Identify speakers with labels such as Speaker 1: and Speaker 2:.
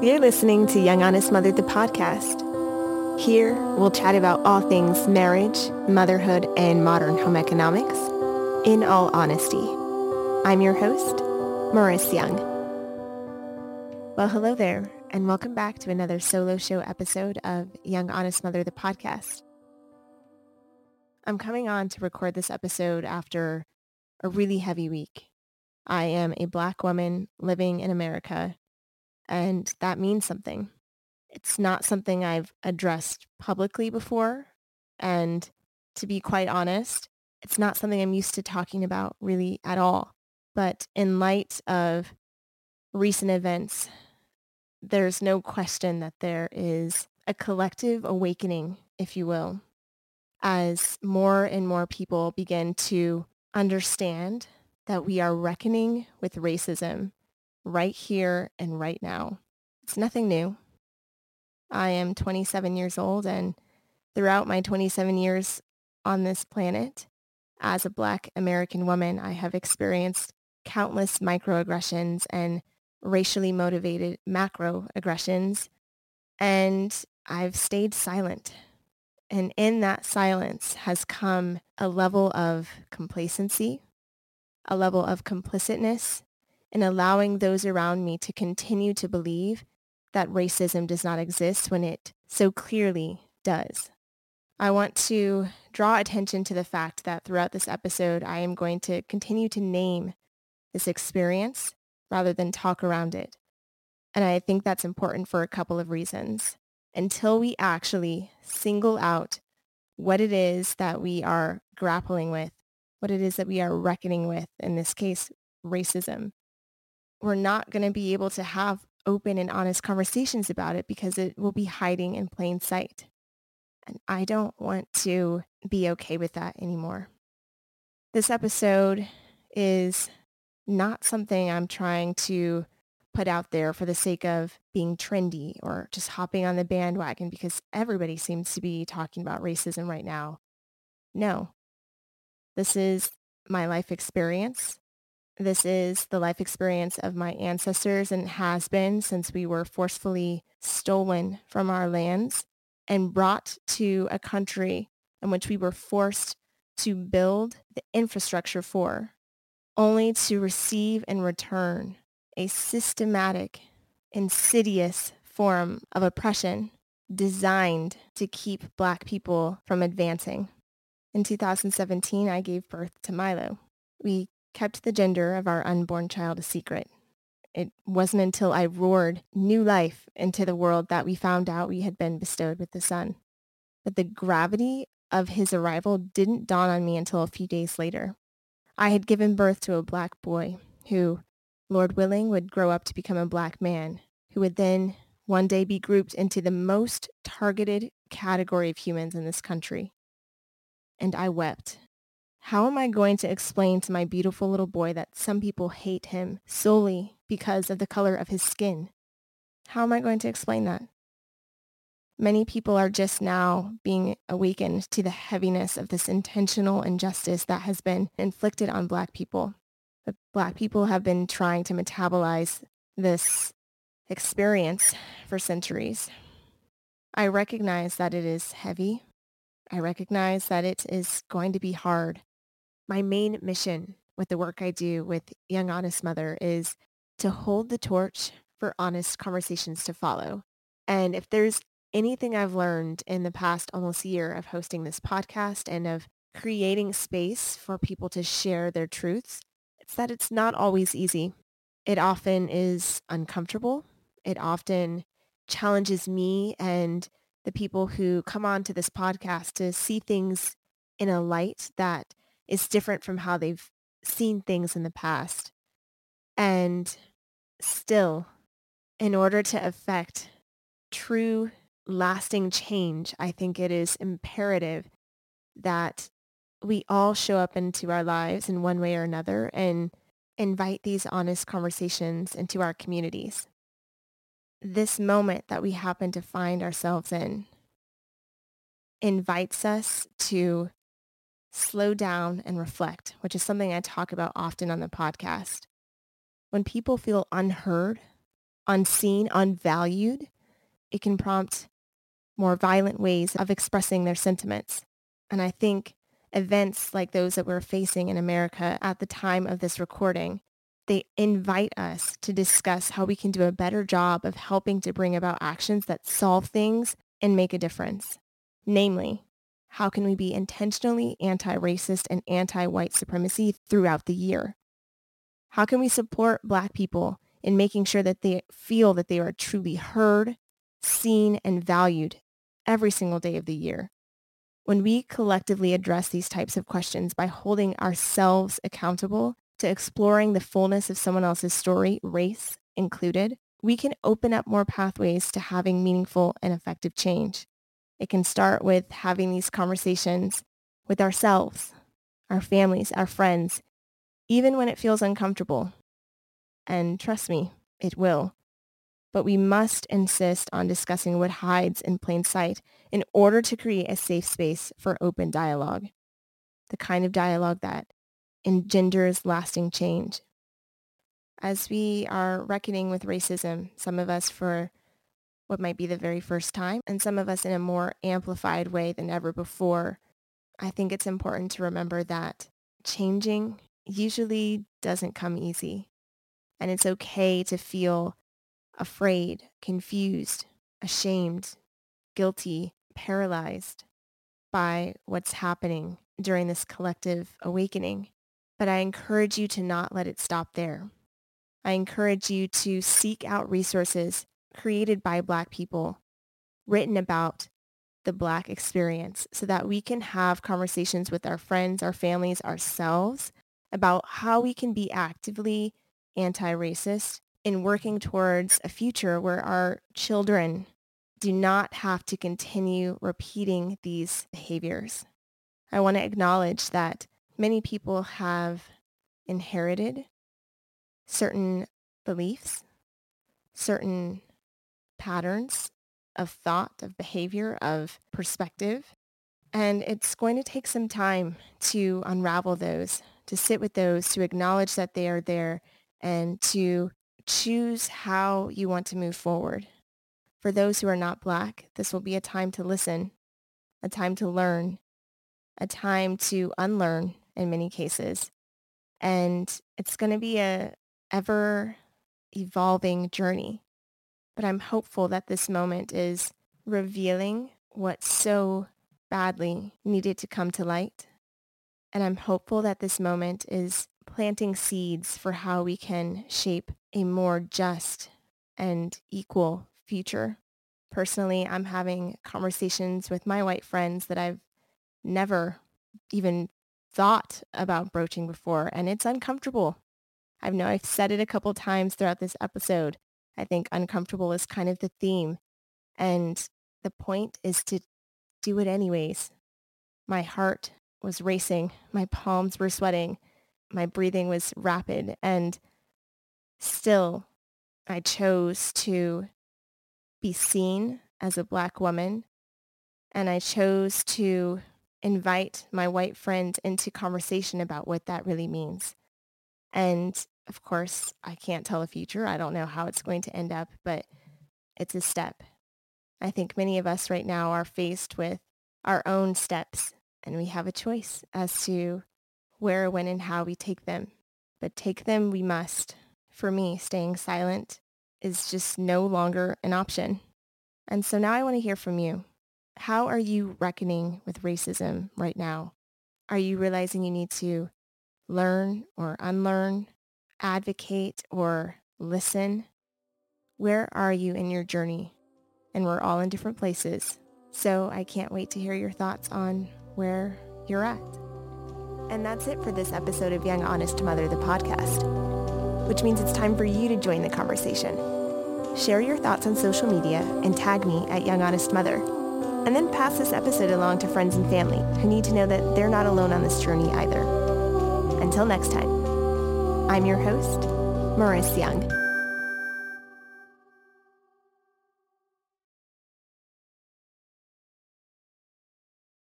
Speaker 1: You're listening to Young Honest Mother, the podcast. Here, we'll chat about all things marriage, motherhood, and modern home economics in all honesty. I'm your host, Maurice Young. Well, hello there, and welcome back to another solo show episode of Young Honest Mother, the podcast. I'm coming on to record this episode after a really heavy week. I am a black woman living in America, and that means something. It's not something I've addressed publicly before, and to be quite honest, it's not something I'm used to talking about really at all. But in light of recent events, there's no question that there is a collective awakening, if you will, as more and more people begin to understand that we are reckoning with racism right here and right now. It's nothing new. I am 27 years old and throughout my 27 years on this planet, as a black American woman, I have experienced countless microaggressions and racially motivated macroaggressions, and I've stayed silent and in that silence has come a level of complacency, a level of complicitness, and allowing those around me to continue to believe that racism does not exist when it so clearly does. I want to draw attention to the fact that throughout this episode, I am going to continue to name this experience rather than talk around it. And I think that's important for a couple of reasons until we actually single out what it is that we are grappling with, what it is that we are reckoning with, in this case, racism. We're not going to be able to have open and honest conversations about it because it will be hiding in plain sight. And I don't want to be okay with that anymore. This episode is not something I'm trying to put out there for the sake of being trendy or just hopping on the bandwagon because everybody seems to be talking about racism right now. No. This is my life experience. This is the life experience of my ancestors and has been since we were forcefully stolen from our lands and brought to a country in which we were forced to build the infrastructure for, only to receive in return a systematic, insidious form of oppression designed to keep black people from advancing. In 2017, I gave birth to Milo. We kept the gender of our unborn child a secret. It wasn't until I roared new life into the world that we found out we had been bestowed with the son. But the gravity of his arrival didn't dawn on me until a few days later. I had given birth to a black boy who, Lord willing, would grow up to become a black man who would then one day be grouped into the most targeted category of humans in this country. And I wept. How am I going to explain to my beautiful little boy that some people hate him solely because of the color of his skin? How am I going to explain that? Many people are just now being awakened to the heaviness of this intentional injustice that has been inflicted on black people but Black people have been trying to metabolize this experience for centuries. I recognize that it is heavy. I recognize that it is going to be hard. My main mission with the work I do with Young Honest Mother is to hold the torch for honest conversations to follow. And if there's anything I've learned in the past almost year of hosting this podcast and of creating space for people to share their truths, it's that it's not always easy. It often is uncomfortable. It often challenges me and the people who come on to this podcast to see things in a light that is different from how they've seen things in the past. And still, in order to affect true lasting change, I think it is imperative that we all show up into our lives in one way or another and invite these honest conversations into our communities. This moment that we happen to find ourselves in invites us to slow down and reflect, which is something I talk about often on the podcast. When people feel unheard, unseen, unvalued, it can prompt more violent ways of expressing their sentiments. And I think events like those that we're facing in America at the time of this recording, they invite us to discuss how we can do a better job of helping to bring about actions that solve things and make a difference. Namely, how can we be intentionally anti-racist and anti-white supremacy throughout the year? How can we support Black people in making sure that they feel that they are truly heard, seen, and valued every single day of the year? When we collectively address these types of questions by holding ourselves accountable to exploring the fullness of someone else's story, race included, we can open up more pathways to having meaningful and effective change. It can start with having these conversations with ourselves, our families, our friends, even when it feels uncomfortable. And trust me, it will. But we must insist on discussing what hides in plain sight in order to create a safe space for open dialogue, the kind of dialogue that engenders lasting change. As we are reckoning with racism, some of us for what might be the very first time, and some of us in a more amplified way than ever before, I think it's important to remember that changing usually doesn't come easy. And it's okay to feel afraid, confused, ashamed, guilty, paralyzed by what's happening during this collective awakening. But I encourage you to not let it stop there. I encourage you to seek out resources created by Black people, written about the Black experience so that we can have conversations with our friends, our families, ourselves about how we can be actively anti-racist in working towards a future where our children do not have to continue repeating these behaviors. I want to acknowledge that many people have inherited certain beliefs, certain patterns of thought, of behavior, of perspective. And it's going to take some time to unravel those, to sit with those, to acknowledge that they are there, and to choose how you want to move forward. For those who are not Black, this will be a time to listen, a time to learn, a time to unlearn in many cases. And it's going to be a ever evolving journey. But I'm hopeful that this moment is revealing what so badly needed to come to light. And I'm hopeful that this moment is planting seeds for how we can shape a more just and equal future. Personally, I'm having conversations with my white friends that I've never even thought about broaching before, and it's uncomfortable. I know I've said it a couple times throughout this episode, I think uncomfortable is kind of the theme. And the point is to do it anyways. My heart was racing. My palms were sweating. My breathing was rapid. And still, I chose to be seen as a black woman. And I chose to invite my white friend into conversation about what that really means. And of course, I can't tell the future. I don't know how it's going to end up, but it's a step. I think many of us right now are faced with our own steps and we have a choice as to where, when, and how we take them. But take them we must. For me, staying silent is just no longer an option. And so now I want to hear from you. How are you reckoning with racism right now? Are you realizing you need to learn or unlearn advocate or listen? Where are you in your journey? And we're all in different places. So I can't wait to hear your thoughts on where you're at. And that's it for this episode of Young Honest Mother, the podcast, which means it's time for you to join the conversation. Share your thoughts on social media and tag me at Young Honest Mother. And then pass this episode along to friends and family who need to know that they're not alone on this journey either. Until next time. I'm your host, Maurice Young.